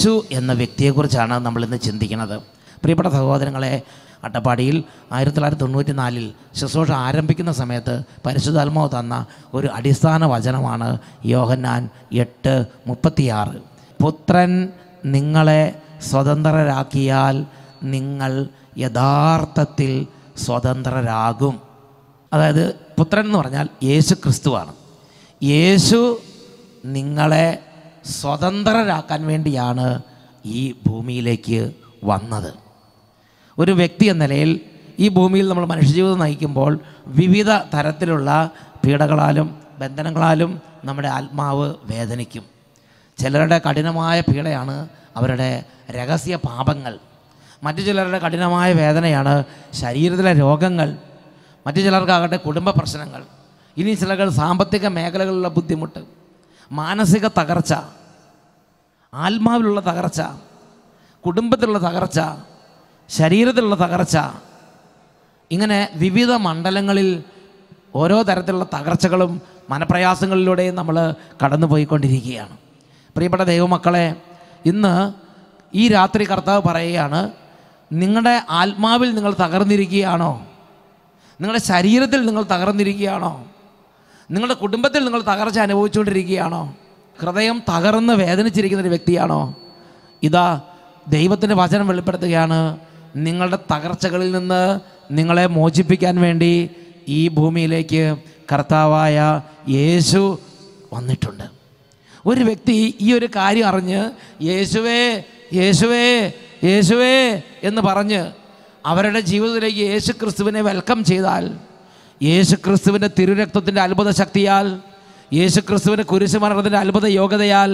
യേശു എന്ന വ്യക്തിയെക്കുറിച്ചാണ് നമ്മൾ ഇന്ന് ചിന്തിക്കുന്നത്. പ്രിയപ്പെട്ട സഹോദരങ്ങളെ അട്ടപ്പാടിയിൽ ആയിരത്തി തൊള്ളായിരത്തി തൊണ്ണൂറ്റി നാലിൽ ശുശ്രൂഷ ആരംഭിക്കുന്ന സമയത്ത് പരിശുദ്ധാത്മാവ് തന്ന ഒരു അടിസ്ഥാന വചനമാണ് യോഹന്നാൻ എട്ട് മുപ്പത്തിയാറ്. പുത്രൻ നിങ്ങളെ സ്വതന്ത്രരാക്കിയാൽ നിങ്ങൾ യഥാർത്ഥത്തിൽ സ്വതന്ത്രരാകും. അതായത് പുത്രൻ എന്ന് പറഞ്ഞാൽ യേശു ക്രിസ്തുവാണ് യേശു നിങ്ങളെ സ്വതന്ത്രരാക്കാൻ വേണ്ടിയാണ് ഈ ഭൂമിയിലേക്ക് വന്നത്. ഒരു വ്യക്തി എന്ന നിലയിൽ ഈ ഭൂമിയിൽ നമ്മൾ മനുഷ്യജീവിതം നയിക്കുമ്പോൾ വിവിധ തരത്തിലുള്ള പീഡകളാലും ബന്ധനങ്ങളാലും നമ്മുടെ ആത്മാവ് വേദനിക്കും. ചിലരുടെ കഠിനമായ പീഡയാണ് അവരുടെ രഹസ്യ പാപങ്ങൾ. മറ്റു ചിലരുടെ കഠിനമായ വേദനയാണ് ശരീരത്തിലെ രോഗങ്ങൾ. മറ്റു ചിലർക്കാകട്ടെ കുടുംബ പ്രശ്നങ്ങൾ. ഇനി ചിലർ സാമ്പത്തിക മേഖലകളിലുള്ള ബുദ്ധിമുട്ട്. മാനസിക തകർച്ച ആത്മാവിലുള്ള തകർച്ച കുടുംബത്തിലുള്ള തകർച്ച ശരീരത്തിലുള്ള തകർച്ച ഇങ്ങനെ വിവിധ മണ്ഡലങ്ങളിൽ ഓരോ തരത്തിലുള്ള തകർച്ചകളും മനപ്രയാസങ്ങളിലൂടെയും നമ്മൾ കടന്നു പോയിക്കൊണ്ടിരിക്കുകയാണ് പ്രിയപ്പെട്ട ദൈവമക്കളെ ഇന്ന് ഈ രാത്രി കർത്താവ് പറയുകയാണ് നിങ്ങളുടെ ആത്മാവിൽ നിങ്ങൾ തകർന്നിരിക്കുകയാണോ? നിങ്ങളുടെ ശരീരത്തിൽ നിങ്ങൾ തകർന്നിരിക്കുകയാണോ? നിങ്ങളുടെ കുടുംബത്തിൽ നിങ്ങൾ തകർച്ച അനുഭവിച്ചുകൊണ്ടിരിക്കുകയാണോ? ഹൃദയം തകർന്ന് വേദനിച്ചിരിക്കുന്ന ഒരു വ്യക്തിയാണോ? ഇതാ ദൈവത്തിന്റെ വചനം വെളിപ്പെടുത്തുകയാണ്. നിങ്ങളുടെ തകർച്ചകളിൽ നിന്ന് നിങ്ങളെ മോചിപ്പിക്കാൻ വേണ്ടി ഈ ഭൂമിയിലേക്ക് കർത്താവായ യേശു വന്നിട്ടുണ്ട്. ഒരു വ്യക്തി ഈ ഒരു കാര്യം അറിഞ്ഞ് യേശുവേ യേശുവേ യേശുവേ എന്ന് പറഞ്ഞ് അവരുടെ ജീവിതത്തിലേക്ക് യേശു ക്രിസ്തുവിനെ വെൽക്കം ചെയ്താൽ യേശു ക്രിസ്തുവിന്റെ തിരുരക്തത്തിന്റെ അത്ഭുത ശക്തിയാൽ യേശു ക്രിസ്തുവിന്റെ കുരിശുമരണത്തിന്റെ അത്ഭുത യോഗ്യതയാൽ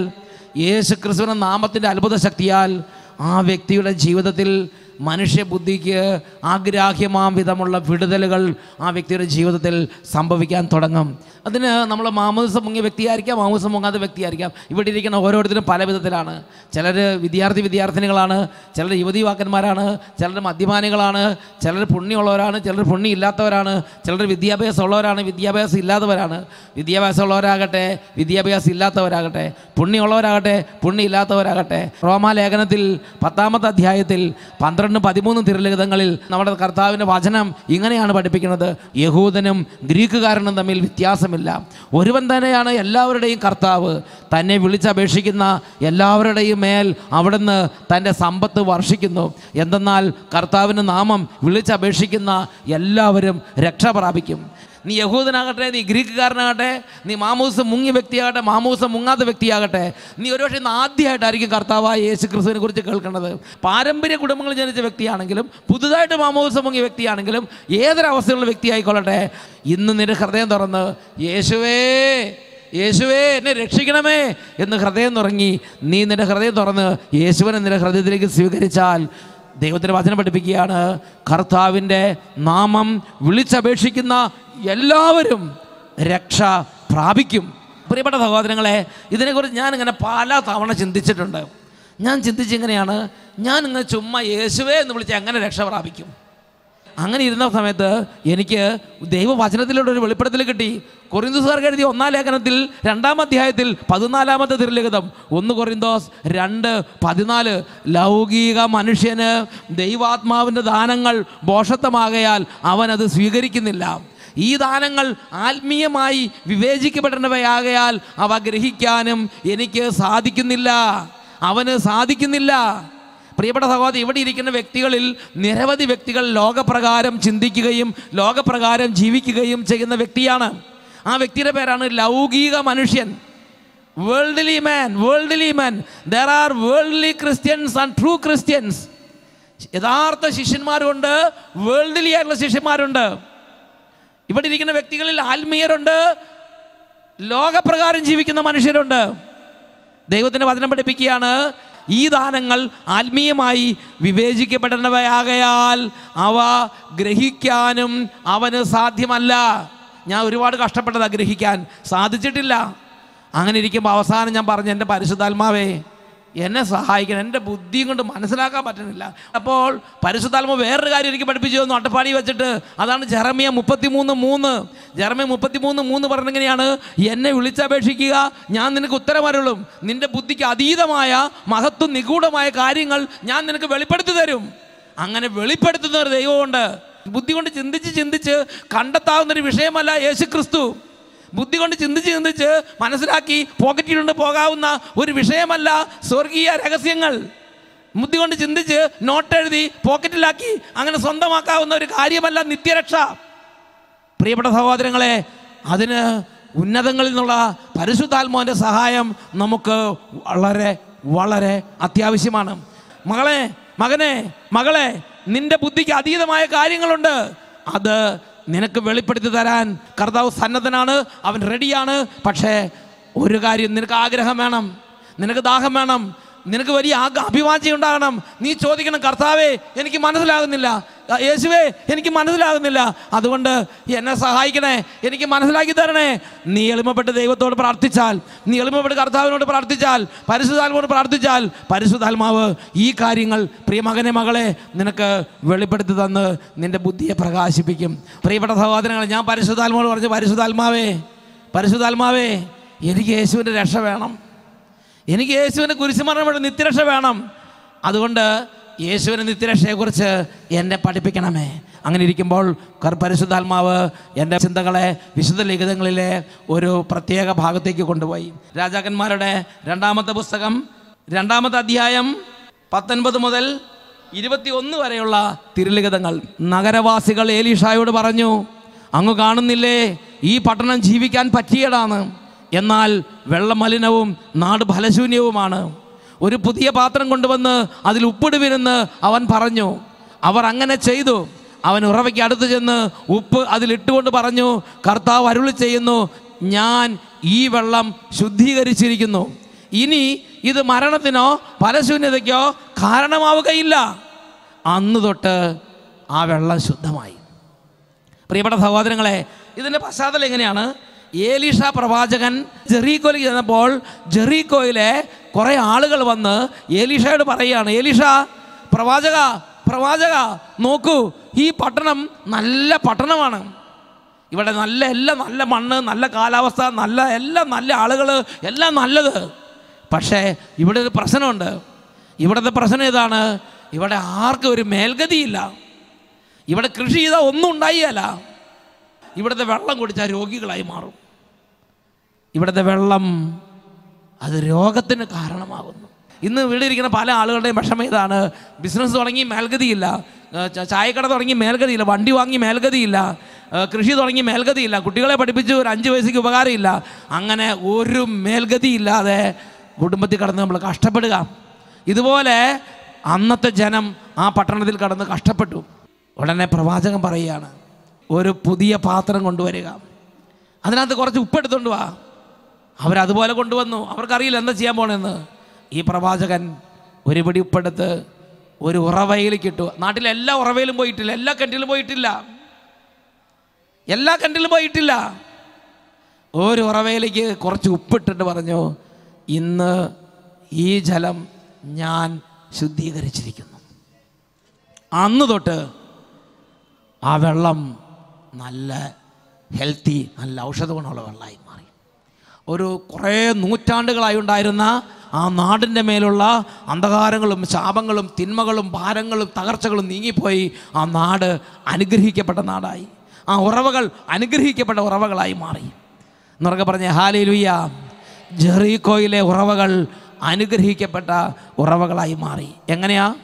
യേശു ക്രിസ്തുവിന്റെ നാമത്തിന്റെ അത്ഭുത ശക്തിയാൽ ആ വ്യക്തിയുടെ ജീവിതത്തിൽ മനുഷ്യബുദ്ധിക്ക് ആഗ്രാഹ്യമാം വിധമുള്ള വിടുതലുകൾ ആ വ്യക്തിയുടെ ജീവിതത്തിൽ സംഭവിക്കാൻ തുടങ്ങും. അതിന് നമ്മൾ മാമൂസം മുങ്ങിയ വ്യക്തിയായിരിക്കാം മാമൂസം മുങ്ങാത്ത വ്യക്തിയായിരിക്കാം. ഇവിടെ ഇരിക്കുന്ന ഓരോരുത്തരും പല വിധത്തിലാണ്. ചിലർ വിദ്യാർത്ഥി വിദ്യാർത്ഥിനികളാണ് ചിലർ യുവതി യുവാക്കന്മാരാണ് ചിലർ മദ്യപാനികളാണ് ചിലർ പുണ്യമുള്ളവരാണ് ചിലർ പുണ്യം ഇല്ലാത്തവരാണ് ചിലർ വിദ്യാഭ്യാസം ഉള്ളവരാണ് വിദ്യാഭ്യാസം ഇല്ലാത്തവരാണ്. വിദ്യാഭ്യാസം ഉള്ളവരാകട്ടെ വിദ്യാഭ്യാസം ഇല്ലാത്തവരാകട്ടെ പുണ്യമുള്ളവരാകട്ടെ പുണ്യം ഇല്ലാത്തവരാകട്ടെ റോമാലേഖനത്തിൽ പത്താമത്തെ അധ്യായത്തിൽ പന്ത്രണ്ട് പതിമൂന്ന് തിരുലിഖിതങ്ങളിൽ നമ്മുടെ കർത്താവിന്റെ വചനം ഇങ്ങനെയാണ് പഠിപ്പിക്കുന്നത്. യഹൂദനും ഗ്രീക്കുകാരനും തമ്മിൽ വ്യത്യാസമില്ല. ഒരുവൻ തന്നെയാണ് എല്ലാവരുടെയും കർത്താവ്. തന്നെ വിളിച്ചപേക്ഷിക്കുന്ന എല്ലാവരുടെയും മേൽ അവിടുന്ന് തന്റെ സമ്പത്ത് വർഷിക്കുന്നു. എന്തെന്നാൽ കർത്താവിന്റെ നാമം വിളിച്ചപേക്ഷിക്കുന്ന എല്ലാവരും രക്ഷ പ്രാപിക്കും. നീ യഹൂദനാകട്ടെ നീ ഗ്രീക്കുകാരനാകട്ടെ നീ മാമൂസം മുങ്ങിയ വ്യക്തിയാകട്ടെ മാമൂസം മുങ്ങാത്ത വ്യക്തിയാകട്ടെ നീ ഒരുപക്ഷെ ഇന്ന് ആദ്യമായിട്ടായിരിക്കും കർത്താവായ യേശു ക്രിസ്തുവിനെ കുറിച്ച് കേൾക്കേണ്ടത്. പാരമ്പര്യ കുടുംബങ്ങളിൽ ജനിച്ച വ്യക്തിയാണെങ്കിലും പുതുതായിട്ട് മാമൂസം മുങ്ങിയ വ്യക്തിയാണെങ്കിലും ഏതൊരവസ്ഥയുള്ള വ്യക്തി ആയിക്കൊള്ളട്ടെ ഇന്ന് നിന്റെ ഹൃദയം തുറന്ന് യേശുവേ യേശുവേ എന്നെ രക്ഷിക്കണമേ എന്ന് ഹൃദയം തുറങ്ങി നീ നിന്റെ ഹൃദയം തുറന്ന് യേശുവിനെ നിന്റെ ഹൃദയത്തിലേക്ക് സ്വീകരിച്ചാൽ ദൈവത്തിന്റെ വചനം പഠിപ്പിക്കുകയാണ്. കർത്താവിന്റെ നാമം വിളിച്ചപേക്ഷിക്കുന്ന എല്ലാവരും രക്ഷ പ്രാപിക്കും. പ്രിയപ്പെട്ട സഹോദരങ്ങളെ ഇതിനെക്കുറിച്ച് ഞാൻ ഇങ്ങനെ പല തവണ ചിന്തിച്ചിട്ടുണ്ട്. ഞാൻ ചിന്തിച്ചിങ്ങനെയാണ് ഞാൻ ഇങ്ങനെ ചുമ്മാ യേശുവേ എന്ന് വിളിച്ച് എങ്ങനെ രക്ഷ പ്രാപിക്കും? അങ്ങനെ ഇരുന്ന സമയത്ത് എനിക്ക് ദൈവവചനത്തിലൂടെ ഒരു വെളിപ്പെടുത്തൽ കിട്ടി. കൊറിന്തോസുകാർക്ക് എഴുതിയ ഒന്നാം ലേഖനത്തിൽ രണ്ടാം അധ്യായത്തിൽ പതിനാലാമത്തെ തിരുലിഖിതം. ഒന്ന് കൊറിന്തോസ് രണ്ട് പതിനാല്. ലൗകിക മനുഷ്യന് ദൈവാത്മാവിന്റെ ദാനങ്ങൾ ബോഷത്വമാകയാൽ അവനത് സ്വീകരിക്കുന്നില്ല. ഈ ദാനങ്ങൾ ആത്മീയമായി വിവേചിക്കപ്പെടേണ്ടവയാകയാൽ അവ ഗ്രഹിക്കാനും എനിക്ക് സാധിക്കുന്നില്ല. അവന് സാധിക്കുന്നില്ല. പ്രിയപ്പെട്ട സഹോദരി ഇവിടെ ഇരിക്കുന്ന വ്യക്തികളിൽ നിരവധി വ്യക്തികൾ ലോകപ്രകാരം ചിന്തിക്കുകയും ലോകപ്രകാരം ജീവിക്കുകയും ചെയ്യുന്ന വ്യക്തിയാണ്. ആ വ്യക്തിയുടെ പേരാണ് ലൗകിക മനുഷ്യൻ. Worldly man worldly man there are worldly Christians and true Christians യഥാർത്ഥ ശിഷ്യന്മാരുണ്ട് വേൾഡ്ലി ആയിട്ടുള്ള ശിഷ്യന്മാരുണ്ട്. ഇവിടെ ഇരിക്കുന്ന വ്യക്തികളിൽ ആത്മീയരുണ്ട് ലോകപ്രകാരം ജീവിക്കുന്ന മനുഷ്യരുണ്ട്. ദൈവത്തിന്റെ വചനം പഠിപ്പിക്കുകയാണ് ഈ ദാനങ്ങൾ ആത്മീയമായി വിവേചിക്കപ്പെടേണ്ടവയാകയാൽ അവ ഗ്രഹിക്കാനും അവന് സാധ്യമല്ല. ഞാൻ ഒരുപാട് കഷ്ടപ്പെട്ടത് ഗ്രഹിക്കാൻ. സാധിച്ചിട്ടില്ല. അങ്ങനെ ഇരിക്കുമ്പോൾ അവസാനം ഞാൻ പറഞ്ഞു എന്റെ പരിശുദ്ധാത്മാവേ എന്നെ സഹായിക്കണം. എന്റെ ബുദ്ധിയും കൊണ്ട് മനസ്സിലാക്കാൻ പറ്റുന്നില്ല. അപ്പോൾ പരിശുദ്ധാത്മ വേറൊരു കാര്യം എനിക്ക് പഠിപ്പിച്ചു തന്നു. അട്ടപ്പാടി വെച്ചിട്ട് അതാണ് ജെറമിയ മുപ്പത്തിമൂന്ന് മൂന്ന്. ജെറമിയ മുപ്പത്തിമൂന്ന് മൂന്ന് പറഞ്ഞെങ്ങനെയാണ് എന്നെ വിളിച്ചപേക്ഷിക്കുക ഞാൻ നിനക്ക് ഉത്തരമരുളും നിന്റെ ബുദ്ധിക്ക് അതീതമായ മഹത്വം നിഗൂഢമായ കാര്യങ്ങൾ ഞാൻ നിനക്ക് വെളിപ്പെടുത്തി തരും. അങ്ങനെ വെളിപ്പെടുത്തുന്ന ഒരു ദൈവമുണ്ട്. ബുദ്ധി കൊണ്ട് ചിന്തിച്ച് ചിന്തിച്ച് കണ്ടെത്താവുന്നൊരു വിഷയമല്ല യേശു ക്രിസ്തു ബുദ്ധി കൊണ്ട് ചിന്തിച്ച് ചിന്തിച്ച് മനസ്സിലാക്കി പോക്കറ്റിലുണ്ട് പോകാവുന്ന ഒരു വിഷയമല്ല സ്വർഗീയ രഹസ്യങ്ങൾ. ബുദ്ധി കൊണ്ട് ചിന്തിച്ച് നോട്ട് എഴുതി പോക്കറ്റിലാക്കി അങ്ങനെ സ്വന്തമാക്കാവുന്ന ഒരു കാര്യമല്ല നിത്യരക്ഷ. പ്രിയപ്പെട്ട സഹോദരങ്ങളെ അതിന് ഉന്നതങ്ങളിൽ നിന്നുള്ള പരിശുദ്ധാത്മാവിന്റെ സഹായം നമുക്ക് വളരെ വളരെ അത്യാവശ്യമാണ്. മകളെ മകനെ മകളെ നിന്റെ ബുദ്ധിക്ക് അതീതമായ കാര്യങ്ങളുണ്ട്. അത് നിനക്ക് വെളിപ്പെടുത്തി തരാൻ കർത്താവ് സന്നദ്ധനാണ് അവൻ റെഡിയാണ് പക്ഷേ ഒരു കാര്യം നിനക്ക് ആഗ്രഹം വേണം. നിനക്ക് ദാഹം വേണം. നിനക്ക് വലിയ ആഗ്ര അഭിവാചി ഉണ്ടാകണം. നീ ചോദിക്കണം കർത്താവേ എനിക്ക് മനസ്സിലാകുന്നില്ല. യേശുവേ എനിക്ക് മനസ്സിലാകുന്നില്ല. അതുകൊണ്ട് എന്നെ സഹായിക്കണേ എനിക്ക് മനസ്സിലാക്കി തരണേ. നീ എളിമപ്പെട്ട് ദൈവത്തോട് പ്രാർത്ഥിച്ചാൽ നീ എളിമപ്പെട്ട് കർത്താവിനോട് പ്രാർത്ഥിച്ചാൽ പരിശുദ്ധാത്മാവോട് പ്രാർത്ഥിച്ചാൽ പരിശുദ്ധാത്മാവ് ഈ കാര്യങ്ങൾ പ്രിയ മകനെ മകളെ നിനക്ക് വെളിപ്പെടുത്തി തന്ന് നിന്റെ ബുദ്ധിയെ പ്രകാശിപ്പിക്കും. പ്രിയപ്പെട്ട സഹോദരങ്ങൾ ഞാൻ പരിശുദ്ധാത്മാവോട് പറഞ്ഞു പരിശുദ്ധാത്മാവേ പരിശുദ്ധാത്മാവേ എനിക്ക് യേശുവിന്റെ രക്ഷ വേണം. എനിക്ക് യേശുവിന് കുരിശുമരണം വേണം നിത്യരക്ഷ വേണം. അതുകൊണ്ട് യേശുവിന് നിത്യരക്ഷയെക്കുറിച്ച് എന്നെ പഠിപ്പിക്കണമേ. അങ്ങനെ ഇരിക്കുമ്പോൾ പരിശുദ്ധാത്മാവ് എന്റെ ചിന്തകളെ വിശുദ്ധ ലിഖിതങ്ങളിലെ ഒരു പ്രത്യേക ഭാഗത്തേക്ക് കൊണ്ടുപോയി. രാജാക്കന്മാരുടെ രണ്ടാമത്തെ പുസ്തകം രണ്ടാമത്തെ അധ്യായം പത്തൊൻപത് മുതൽ ഇരുപത്തി ഒന്ന് വരെയുള്ള തിരുലിഖിതങ്ങൾ. നഗരവാസികൾ ഏലീഷായോട് പറഞ്ഞു അങ്ങ് കാണുന്നില്ലേ? ഈ പട്ടണം ജീവിക്കാൻ പറ്റിയതാണ്. എന്നാൽ വെള്ളമലിനവും നാട് ഫലശൂന്യവുമാണ് ഒരു പുതിയ പാത്രം കൊണ്ടുവന്ന് അതിൽ ഉപ്പിടുവിനെന്ന് അവൻ പറഞ്ഞു. അവർ അങ്ങനെ ചെയ്തു. അവൻ ഉറവയ്ക്ക് അടുത്ത് ചെന്ന് ഉപ്പ് അതിലിട്ടുകൊണ്ട് പറഞ്ഞു കർത്താവ് അരുളി ചെയ്യുന്നു ഞാൻ ഈ വെള്ളം ശുദ്ധീകരിച്ചിരിക്കുന്നു. ഇനി ഇത് മരണത്തിനോ ഫലശൂന്യതയ്ക്കോ കാരണമാവുകയില്ല. അന്ന് തൊട്ട് ആ വെള്ളം ശുദ്ധമായി. പ്രിയപ്പെട്ട സഹോദരങ്ങളെ ഇതിന്റെ പശ്ചാത്തലം എങ്ങനെയാണ്? ഏലീഷ പ്രവാചകൻ ജെറീക്കോയിലേക്ക് ചെന്നപ്പോൾ ജെറീക്കോയിലെ കുറേ ആളുകൾ വന്ന് ഏലീഷയോട് പറയുകയാണ് ഏലീഷ പ്രവാചക പ്രവാചക നോക്കൂ ഈ പട്ടണം നല്ല പട്ടണമാണ്. ഇവിടെ നല്ല എല്ലാം നല്ല മണ്ണ് നല്ല കാലാവസ്ഥ നല്ല എല്ലാം നല്ല ആളുകൾ എല്ലാം നല്ലത്. പക്ഷേ ഇവിടെ ഒരു പ്രശ്നമുണ്ട്. ഇവിടുത്തെ പ്രശ്നം ഇതാണ് ഇവിടെ ആർക്കും ഒരു മേൽഗതിയില്ല. ഇവിടെ കൃഷി ചെയ്താൽ ഒന്നും ഉണ്ടായില്ല ഇവിടുത്തെ വെള്ളം കുടിച്ചാൽ രോഗികളായി മാറും. ഇവിടുത്തെ വെള്ളം അത് രോഗത്തിന് കാരണമാകുന്നു. ഇന്ന് ഇവിടെ ഇരിക്കുന്ന പല ആളുകളുടെയും വിഷമം ഇതാണ്. ബിസിനസ് തുടങ്ങി മേൽഗതിയില്ല. ചായക്കട തുടങ്ങി മേൽഗതിയില്ല. വണ്ടി വാങ്ങി മേൽഗതിയില്ല. കൃഷി തുടങ്ങി മേൽഗതിയില്ല. കുട്ടികളെ പഠിപ്പിച്ച് ഒരു അഞ്ച് വയസ്സിക്ക് ഉപകാരമില്ല. അങ്ങനെ ഒരു മേൽഗതിയില്ലാതെ കുടുംബത്തിൽ കടന്ന് നമ്മൾ കഷ്ടപ്പെടുക. ഇതുപോലെ അന്നത്തെ ജനം ആ പട്ടണത്തിൽ കടന്ന് കഷ്ടപ്പെട്ടു. ഉടനെ പ്രവാചകൻ പറയുകയാണ്. ഒരു പുതിയ പാത്രം കൊണ്ടുവരിക. അതിനകത്ത് കുറച്ച് ഉപ്പെടുത്തുകൊണ്ട് വാ. അവരതുപോലെ കൊണ്ടുവന്നു. അവർക്കറിയില്ല എന്താ ചെയ്യാൻ പോണെന്ന്. ഈ പ്രവാചകൻ ഒരു പിടി ഉപ്പെടുത്ത് ഒരു ഉറവയിലേക്ക് ഇട്ടു. നാട്ടിലെ എല്ലാ ഉറവയിലും പോയിട്ടില്ല. എല്ലാ കെണ്ടിലും പോയിട്ടില്ല. എല്ലാ കെണ്ടിലും പോയിട്ടില്ല. ഒരു ഉറവയിലേക്ക് കുറച്ച് ഉപ്പിട്ടിട്ട് പറഞ്ഞു ഇന്ന് ഈ ജലം ഞാൻ ശുദ്ധീകരിച്ചിരിക്കുന്നു. അന്ന് തൊട്ട് ആ വെള്ളം നല്ല ഹെൽത്തി നല്ല ഔഷധ ഗുണമുള്ള വെള്ളമായി മാറി. ഒരു കുറേ നൂറ്റാണ്ടുകളായി ഉണ്ടായിരുന്ന ആ നാടിന്റെ മേലുള്ള അന്ധകാരങ്ങളും ശാപങ്ങളും തിന്മകളും ഭാരങ്ങളും തകർച്ചകളും നീങ്ങിപ്പോയി. ആ നാട് അനുഗ്രഹിക്കപ്പെട്ട നാടായി. ആ ഉറവകൾ അനുഗ്രഹിക്കപ്പെട്ട ഉറവകളായി മാറി. എന്നൊക്കെ പറഞ്ഞ ഹാലി ലുയ്യ ജെറീക്കോയിലെ ഉറവകൾ അനുഗ്രഹിക്കപ്പെട്ട ഉറവകളായി മാറി. എങ്ങനെയാ?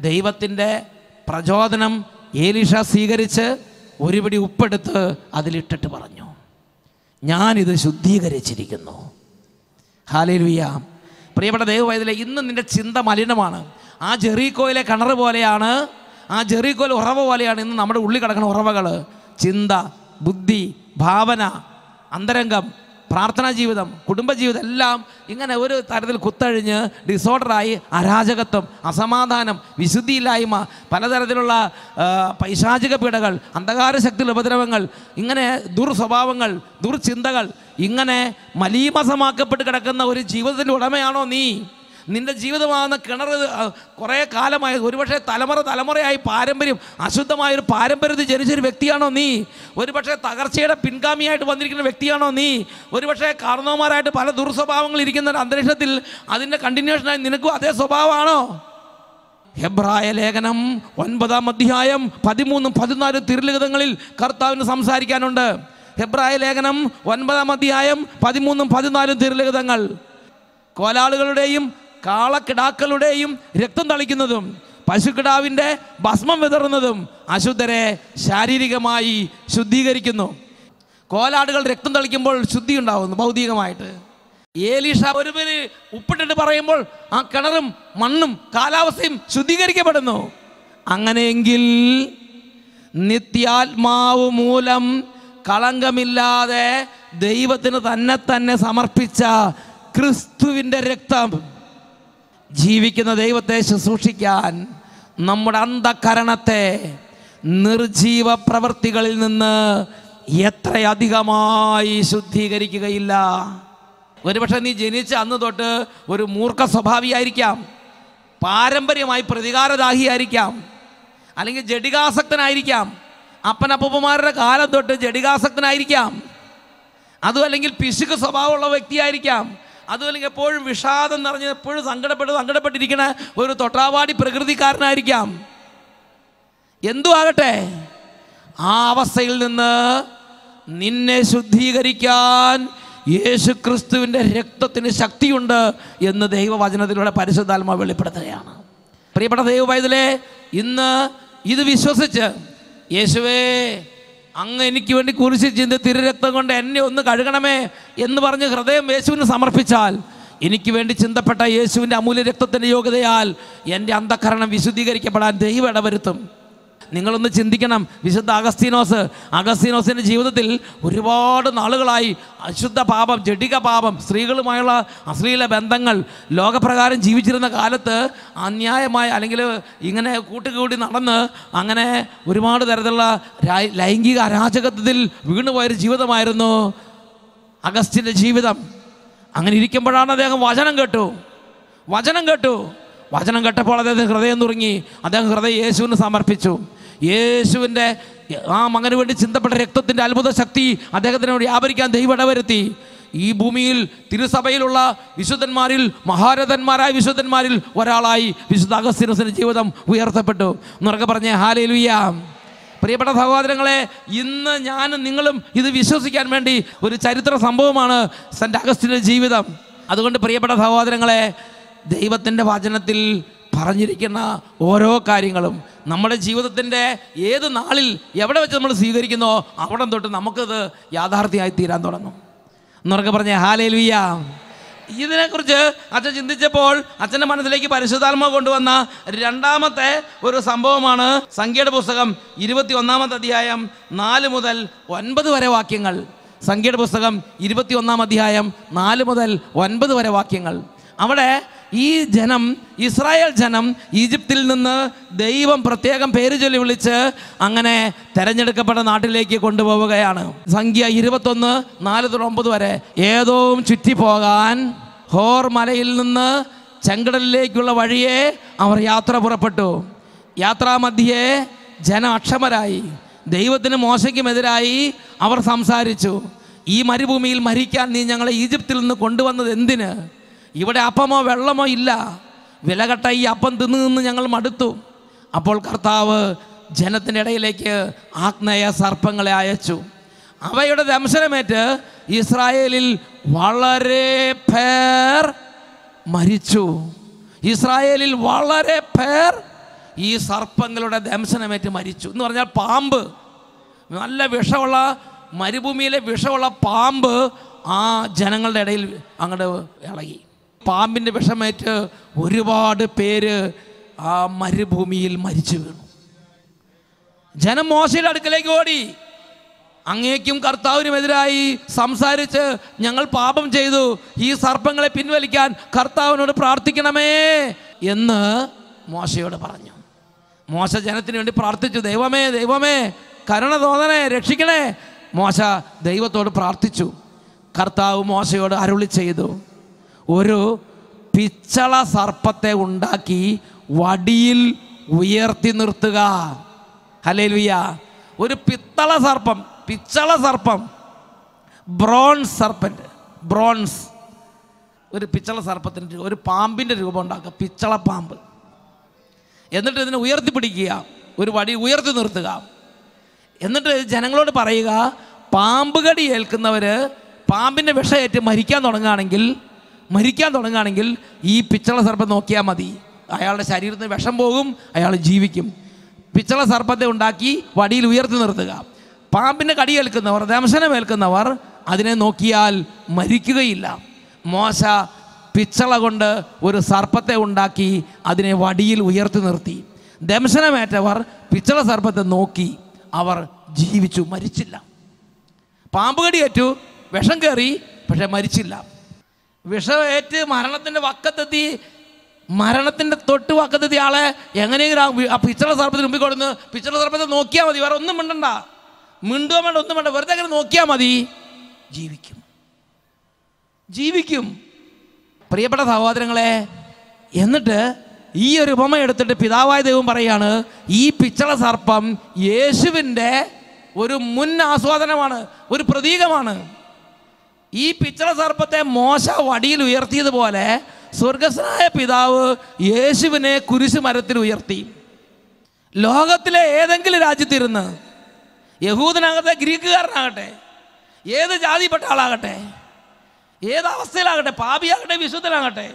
ദൈവത്തിന്റെ പ്രചോദനം ഏലിഷ സ്വീകരിച്ച് ഒരു പിടി ഉപ്പെടുത്ത് അതിലിട്ടിട്ട് പറഞ്ഞു. ഞാനിത് ശുദ്ധീകരിച്ചിരിക്കുന്നു. ഹാലേലുയ്യ പ്രിയപ്പെട്ട ദൈവവൈദ്യലെ ഇന്ന് നിന്റെ ചിന്ത മലിനമാണ്. ആ ജെറീക്കോയിലെ കിണർ പോലെയാണ് ആ ജെറീക്കോയിലെ ഉറവ പോലെയാണ് ഇന്ന് നമ്മുടെ ഉള്ളിൽ കിടക്കുന്ന ഉറവകൾ ചിന്ത ബുദ്ധി ഭാവന അന്തരംഗം പ്രാർത്ഥനാ ജീവിതം കുടുംബജീവിതം എല്ലാം ഇങ്ങനെ ഒരു തരത്തിൽ കുത്തഴിഞ്ഞ് ഡിസോർഡറായി അരാജകത്വം അസമാധാനം വിശുദ്ധിയില്ലായ്മ പലതരത്തിലുള്ള പൈശാചിക പീഡകൾ അന്ധകാര ശക്തിയുള്ള ഉപദ്രവങ്ങൾ ഇങ്ങനെ ദുർസ്വഭാവങ്ങൾ ദുർചിന്തകൾ ഇങ്ങനെ മലീമസമാക്കപ്പെട്ട് കിടക്കുന്ന ഒരു ജീവിതത്തിന്റെ ഉടമയാണോ നീ? നിന്റെ ജീവിതമാകുന്ന കിണർ കുറേ കാലമായി ഒരുപക്ഷെ തലമുറ തലമുറയായി പാരമ്പര്യം അശുദ്ധമായ ഒരു പാരമ്പര്യത്തിൽ ജനിച്ചൊരു വ്യക്തിയാണോ നീ? ഒരുപക്ഷെ തകർച്ചയുടെ പിൻഗാമിയായിട്ട് വന്നിരിക്കുന്ന വ്യക്തിയാണോ നീ? ഒരുപക്ഷെ കാരണവന്മാരായിട്ട് പല ദുർസ്വഭാവങ്ങൾ ഇരിക്കുന്ന ഒരു അന്തരീക്ഷത്തിൽ അതിന്റെ കണ്ടിന്യൂഷനായി നിനക്കും അതേ സ്വഭാവമാണോ? ഹെബ്രായ ലേഖനം ഒൻപതാം അധ്യായം പതിമൂന്നും പതിനാലും തിരുലിഖിതങ്ങളിൽ കർത്താവിന് സംസാരിക്കാനുണ്ട്. ഹെബ്രായ ലേഖനം ഒൻപതാം അധ്യായം പതിമൂന്നും പതിനാലും തിരുലിഖിതങ്ങൾ. കോലാളുകളുടെയും കാളക്കിടാക്കളുടെയും രക്തം തളിക്കുന്നതും പശുക്കിടാവിന്റെ ഭസ്മം വിതറുന്നതും അശുദ്ധരെ ശാരീരികമായി ശുദ്ധീകരിക്കുന്നു. കോലാടുകൾ രക്തം തളിക്കുമ്പോൾ ശുദ്ധി ഉണ്ടാവുന്നു ഭൗതികമായിട്ട്. ഏലീഷ ഒരു പേര് ഉപ്പിട്ടിട്ട് പറയുമ്പോൾ ആ കിണറും മണ്ണും കാലാവസ്ഥയും ശുദ്ധീകരിക്കപ്പെടുന്നു. അങ്ങനെയെങ്കിൽ നിത്യാത്മാവ് മൂലം കളങ്കമില്ലാതെ ദൈവത്തിന് തന്നെ തന്നെ സമർപ്പിച്ച ക്രിസ്തുവിന്റെ രക്തം ജീവിക്കുന്ന ദൈവത്തെ ശുശ്രൂഷിക്കാൻ നമ്മുടെ അന്ധകരണത്തെ നിർജീവ പ്രവൃത്തികളിൽ നിന്ന് എത്രയധികമായി ശുദ്ധീകരിക്കുകയില്ല. ഒരുപക്ഷെ നീ ജനിച്ച അന്ന് തൊട്ട് ഒരു മൂർഖ സ്വഭാവിയായിരിക്കാം പാരമ്പര്യമായി പ്രതികാരദാഹിയായിരിക്കാം അല്ലെങ്കിൽ ജഡികാസക്തനായിരിക്കാം അപ്പനപ്പൂപ്പന്മാരുടെ കാലം തൊട്ട് ജഡികാസക്തനായിരിക്കാം അതും അല്ലെങ്കിൽ പിശുക്ക് സ്വഭാവമുള്ള വ്യക്തിയായിരിക്കാം അതും അല്ലെങ്കിൽ എപ്പോഴും വിഷാദം നിറഞ്ഞ് എപ്പോഴും സങ്കടപ്പെട്ട് സങ്കടപ്പെട്ടിരിക്കുന്ന ഒരു തൊട്ടാവാടി പ്രകൃതിക്കാരനായിരിക്കാം. എന്തു ആകട്ടെ ആ അവസ്ഥയിൽ നിന്ന് നിന്നെ ശുദ്ധീകരിക്കാൻ യേശു ക്രിസ്തുവിന്റെ രക്തത്തിന് ശക്തിയുണ്ട് എന്ന് ദൈവവചനത്തിലൂടെ പരിശുദ്ധാത്മ വെളിപ്പെടുത്തുകയാണ്. പ്രിയപ്പെട്ട ദൈവവൈതലേ ഇന്ന് ഇത് വിശ്വസിച്ച് യേശുവേ അങ്ങ് എനിക്ക് വേണ്ടി കുരിശിൽ ചിന്തി തിരുരക്തം കൊണ്ട് എന്നെ ഒന്ന് കഴുകണമേ എന്ന് പറഞ്ഞ് ഹൃദയം യേശുവിന് സമർപ്പിച്ചാൽ എനിക്ക് വേണ്ടി ചിന്തപ്പെട്ട യേശുവിന്റെ അമൂല്യ രക്തത്തിന്റെ യോഗ്യതയാൽ എന്റെ അന്ധകരണം വിശുദ്ധീകരിക്കപ്പെടാൻ ദൈവം ഇടവരുത്തും. നിങ്ങളൊന്ന് ചിന്തിക്കണം. വിശുദ്ധ അഗസ്തീനോസ് അഗസ്തീനോസിന്റെ ജീവിതത്തിൽ ഒരുപാട് നാളുകളായി അശുദ്ധ പാപം ജഡിക പാപം സ്ത്രീകളുമായുള്ള അശ്ലീല ബന്ധങ്ങൾ ലോകപ്രകാരം ജീവിച്ചിരുന്ന കാലത്ത് അന്യായമായി അല്ലെങ്കിൽ ഇങ്ങനെ കൂട്ടുകൂടി നടന്ന് അങ്ങനെ ഒരുപാട് തരത്തിലുള്ള ലൈംഗിക അരാജകത്വത്തിൽ വീണുപോയൊരു ജീവിതമായിരുന്നു അഗസ്റ്റിന്റെ ജീവിതം. അങ്ങനെ ഇരിക്കുമ്പോഴാണ് അദ്ദേഹം വചനം കേട്ടു. വചനം കേട്ടു. വചനം കേട്ടപ്പോൾ അദ്ദേഹം ഹൃദയം തുറങ്ങി അദ്ദേഹം ഹൃദയം യേശുവിന് സമർപ്പിച്ചു. യേശുവിന്റെ ആ മകന് വേണ്ടി ചിന്തപ്പെട്ട രക്തത്തിന്റെ അത്ഭുത ശക്തി അദ്ദേഹത്തിന് വ്യാപരിക്കാൻ ദൈവം ഇടവരുത്തി. ഈ ഭൂമിയിൽ തിരുസഭയിലുള്ള വിശുദ്ധന്മാരിൽ മഹാരഥന്മാരായ വിശുദ്ധന്മാരിൽ ഒരാളായി വിശുദ്ധ അഗസ്തീനസിന്റെ ജീവിതം ഉയർത്തപ്പെട്ടു. എന്നൊക്കെ പറഞ്ഞേ ഹാലേലുയ്യ പ്രിയപ്പെട്ട സഹോദരങ്ങളെ ഇന്ന് ഞാനും നിങ്ങളും ഇത് വിശ്വസിക്കാൻ വേണ്ടി ഒരു ചരിത്ര സംഭവമാണ് സെന്റ് അഗസ്റ്റിന്റെ ജീവിതം. അതുകൊണ്ട് പ്രിയപ്പെട്ട സഹോദരങ്ങളെ ദൈവത്തിന്റെ വചനത്തിൽ പറഞ്ഞിരിക്കുന്ന ഓരോ കാര്യങ്ങളും നമ്മുടെ ജീവിതത്തിന്റെ ഏത് നാളിൽ എവിടെ വെച്ച് നമ്മൾ സ്വീകരിക്കുന്നോ അവിടെ തൊട്ട് നമുക്കത് യാഥാർത്ഥ്യമായി തീരാൻ തുടങ്ങും. എന്നൊക്കെ പറഞ്ഞേ ഹാലേലുയ്യ. ഇതിനെക്കുറിച്ച് അച്ഛൻ ചിന്തിച്ചപ്പോൾ അച്ഛന്റെ മനസ്സിലേക്ക് പരിശുദ്ധാത്മ കൊണ്ടുവന്ന രണ്ടാമത്തെ ഒരു സംഭവമാണ് സംഖ്യയുടെ പുസ്തകം ഇരുപത്തി ഒന്നാമത്തെ അധ്യായം നാല് മുതൽ ഒൻപത് വരെ വാക്യങ്ങൾ. സംഖ്യയുടെ പുസ്തകം ഇരുപത്തി ഒന്നാം അധ്യായം നാല് മുതൽ ഒൻപത് വരെ വാക്യങ്ങൾ. അവിടെ ഈ ജനം ഇസ്രായേൽ ജനം ഈജിപ്തിൽ നിന്ന് ദൈവം പ്രത്യേകം പേര് ചൊല്ലി വിളിച്ച് അങ്ങനെ തെരഞ്ഞെടുക്കപ്പെട്ട നാട്ടിലേക്ക് കൊണ്ടുപോവുകയാണ്. സംഖ്യ ഇരുപത്തൊന്ന് നാല് തൊട്ട് ഒമ്പത് വരെ. ഏതോ ചുറ്റിപ്പോകാൻ ഹോർ മലയിൽ നിന്ന് ചെങ്കടലിലേക്കുള്ള വഴിയെ അവർ യാത്ര പുറപ്പെട്ടു. യാത്രാമധ്യേ ജന അക്ഷമരായി ദൈവത്തിന് മോശയ്ക്കുമെതിരായി അവർ സംസാരിച്ചു. ഈ മരുഭൂമിയിൽ മരിക്കാൻ നീ ഞങ്ങളെ ഈജിപ്തിൽ നിന്ന് കൊണ്ടുവന്നത് എന്തിന്? ഇവിടെ അപ്പമോ വെള്ളമോ ഇല്ല. വിലകെട്ട ഈ അപ്പം തിന്നു നിന്ന് ഞങ്ങൾ മടുത്തു. അപ്പോൾ കർത്താവ് ജനത്തിന്റെ ഇടയിലേക്ക് ആഗ്നേയ സർപ്പങ്ങളെ അയച്ചു. അവയുടെ ദംശനമേറ്റ് ഇസ്രായേലിൽ വളരെ പേർ മരിച്ചു. ഇസ്രായേലിൽ വളരെ പേർ ഈ സർപ്പങ്ങളുടെ ദംശനമേറ്റ് മരിച്ചു. എന്ന് പറഞ്ഞാൽ പാമ്പ്. നല്ല വിഷമുള്ള മരുഭൂമിയിലെ വിഷമുള്ള പാമ്പ് ആ ജനങ്ങളുടെ ഇടയിൽ അങ്ങോട്ട് ഇളകി. പാമ്പിന്റെ വിഷമേറ്റ് ഒരുപാട് പേര് ആ മരുഭൂമിയിൽ മരിച്ചു വീണു. ജനം മോശയുടെ അടുക്കലേക്ക് ഓടി. അങ്ങേക്കും കർത്താവിനുമെതിരായി സംസാരിച്ച് ഞങ്ങൾ പാപം ചെയ്തു. ഈ സർപ്പങ്ങളെ പിൻവലിക്കാൻ കർത്താവിനോട് പ്രാർത്ഥിക്കണമേ എന്ന് മോശയോട് പറഞ്ഞു. മോശ ജനത്തിന് വേണ്ടി പ്രാർത്ഥിച്ചു ദൈവമേ ദൈവമേ കരുണ തോന്നണേ രക്ഷിക്കണേ. മോശ ദൈവത്തോട് പ്രാർത്ഥിച്ചു. കർത്താവ് മോശയോട് അരുളി ചെയ്തു. ഒരു പിച്ചള സർപ്പത്തെ ഉണ്ടാക്കി വടിയിൽ ഉയർത്തി നിർത്തുക. ഹലേലുയ്യ ഒരു പിത്തള സർപ്പം പിച്ചള സർപ്പം ബ്രോൺസ് സർപ്പന്റ് ബ്രോൺസ്. ഒരു പിച്ചള സർപ്പത്തിന്റെ ഒരു പാമ്പിന്റെ രൂപം ഉണ്ടാക്കുക പിച്ചള പാമ്പ്. എന്നിട്ട് ഇതിനെ ഉയർത്തിപ്പിടിക്കുക ഒരു വടി ഉയർത്തി നിർത്തുക. എന്നിട്ട് ജനങ്ങളോട് പറയുക പാമ്പുകടി ഏൽക്കുന്നവർ പാമ്പിന്റെ വിഷയേറ്റ് മരിക്കാൻ തുടങ്ങുകയാണെങ്കിൽ മരിക്കാൻ തുടങ്ങുകയാണെങ്കിൽ ഈ പിച്ചള സർപ്പം നോക്കിയാൽ മതി. അയാളുടെ ശരീരത്തിന് വിഷം പോകും അയാൾ ജീവിക്കും. പിച്ചള സർപ്പത്തെ ഉണ്ടാക്കി വടിയിൽ ഉയർത്തി നിർത്തുക. പാമ്പിന്റെ കടിയേൽക്കുന്നവർ ദംശനമേൽക്കുന്നവർ അതിനെ നോക്കിയാൽ മരിക്കുകയില്ല. മോശ പിച്ചള കൊണ്ട് ഒരു സർപ്പത്തെ ഉണ്ടാക്കി അതിനെ വടിയിൽ ഉയർത്തി നിർത്തി. ദംശനമേറ്റവർ പിച്ചള സർപ്പത്തെ നോക്കി അവർ ജീവിച്ചു മരിച്ചില്ല. പാമ്പ് കടിയേറ്റു വിഷം കയറി പക്ഷെ മരിച്ചില്ല. വിഷമേറ്റ് മരണത്തിന്റെ വക്കത്തെത്തി മരണത്തിന്റെ തൊട്ട് വക്കത്തെത്തി ആളെ എങ്ങനെയെങ്കിലും ആ പിച്ചറുടെ സർപ്പത്തിന് മുമ്പിൽ കൊടുന്ന് പിച്ചള സർപ്പത്തെ നോക്കിയാൽ മതി വേറെ ഒന്നും മിണ്ടണ്ട. മിണ്ടുക വേണ്ട ഒന്നും വേണ്ട വെറുതെ അങ്ങനെ നോക്കിയാൽ മതി. ജീവിക്കും. ജീവിക്കും. പ്രിയപ്പെട്ട സഹോദരങ്ങളെ എന്നിട്ട് ഈ ഒരു ഉപമ എടുത്തിട്ട് പിതാവായ ദൈവം പറയാണ് ഈ പിച്ചള സർപ്പം യേശുവിന്റെ ഒരു മുൻ ആസ്വാദനമാണ് ഒരു പ്രതീകമാണ്. ഈ പിച്ചള സർപ്പത്തെ മോശ വടിയിൽ ഉയർത്തിയതുപോലെ സ്വർഗസ്വനായ പിതാവ് യേശുവിനെ കുരിശു മരത്തിൽ ഉയർത്തി. ലോകത്തിലെ ഏതെങ്കിലും രാജ്യത്തിരുന്ന് യഹൂദനാകട്ടെ ഗ്രീക്കുകാരനാകട്ടെ ഏത് ജാതിപ്പെട്ട ആളാകട്ടെ ഏത് അവസ്ഥയിലാകട്ടെ പാപിയാകട്ടെ വിശുദ്ധനാകട്ടെ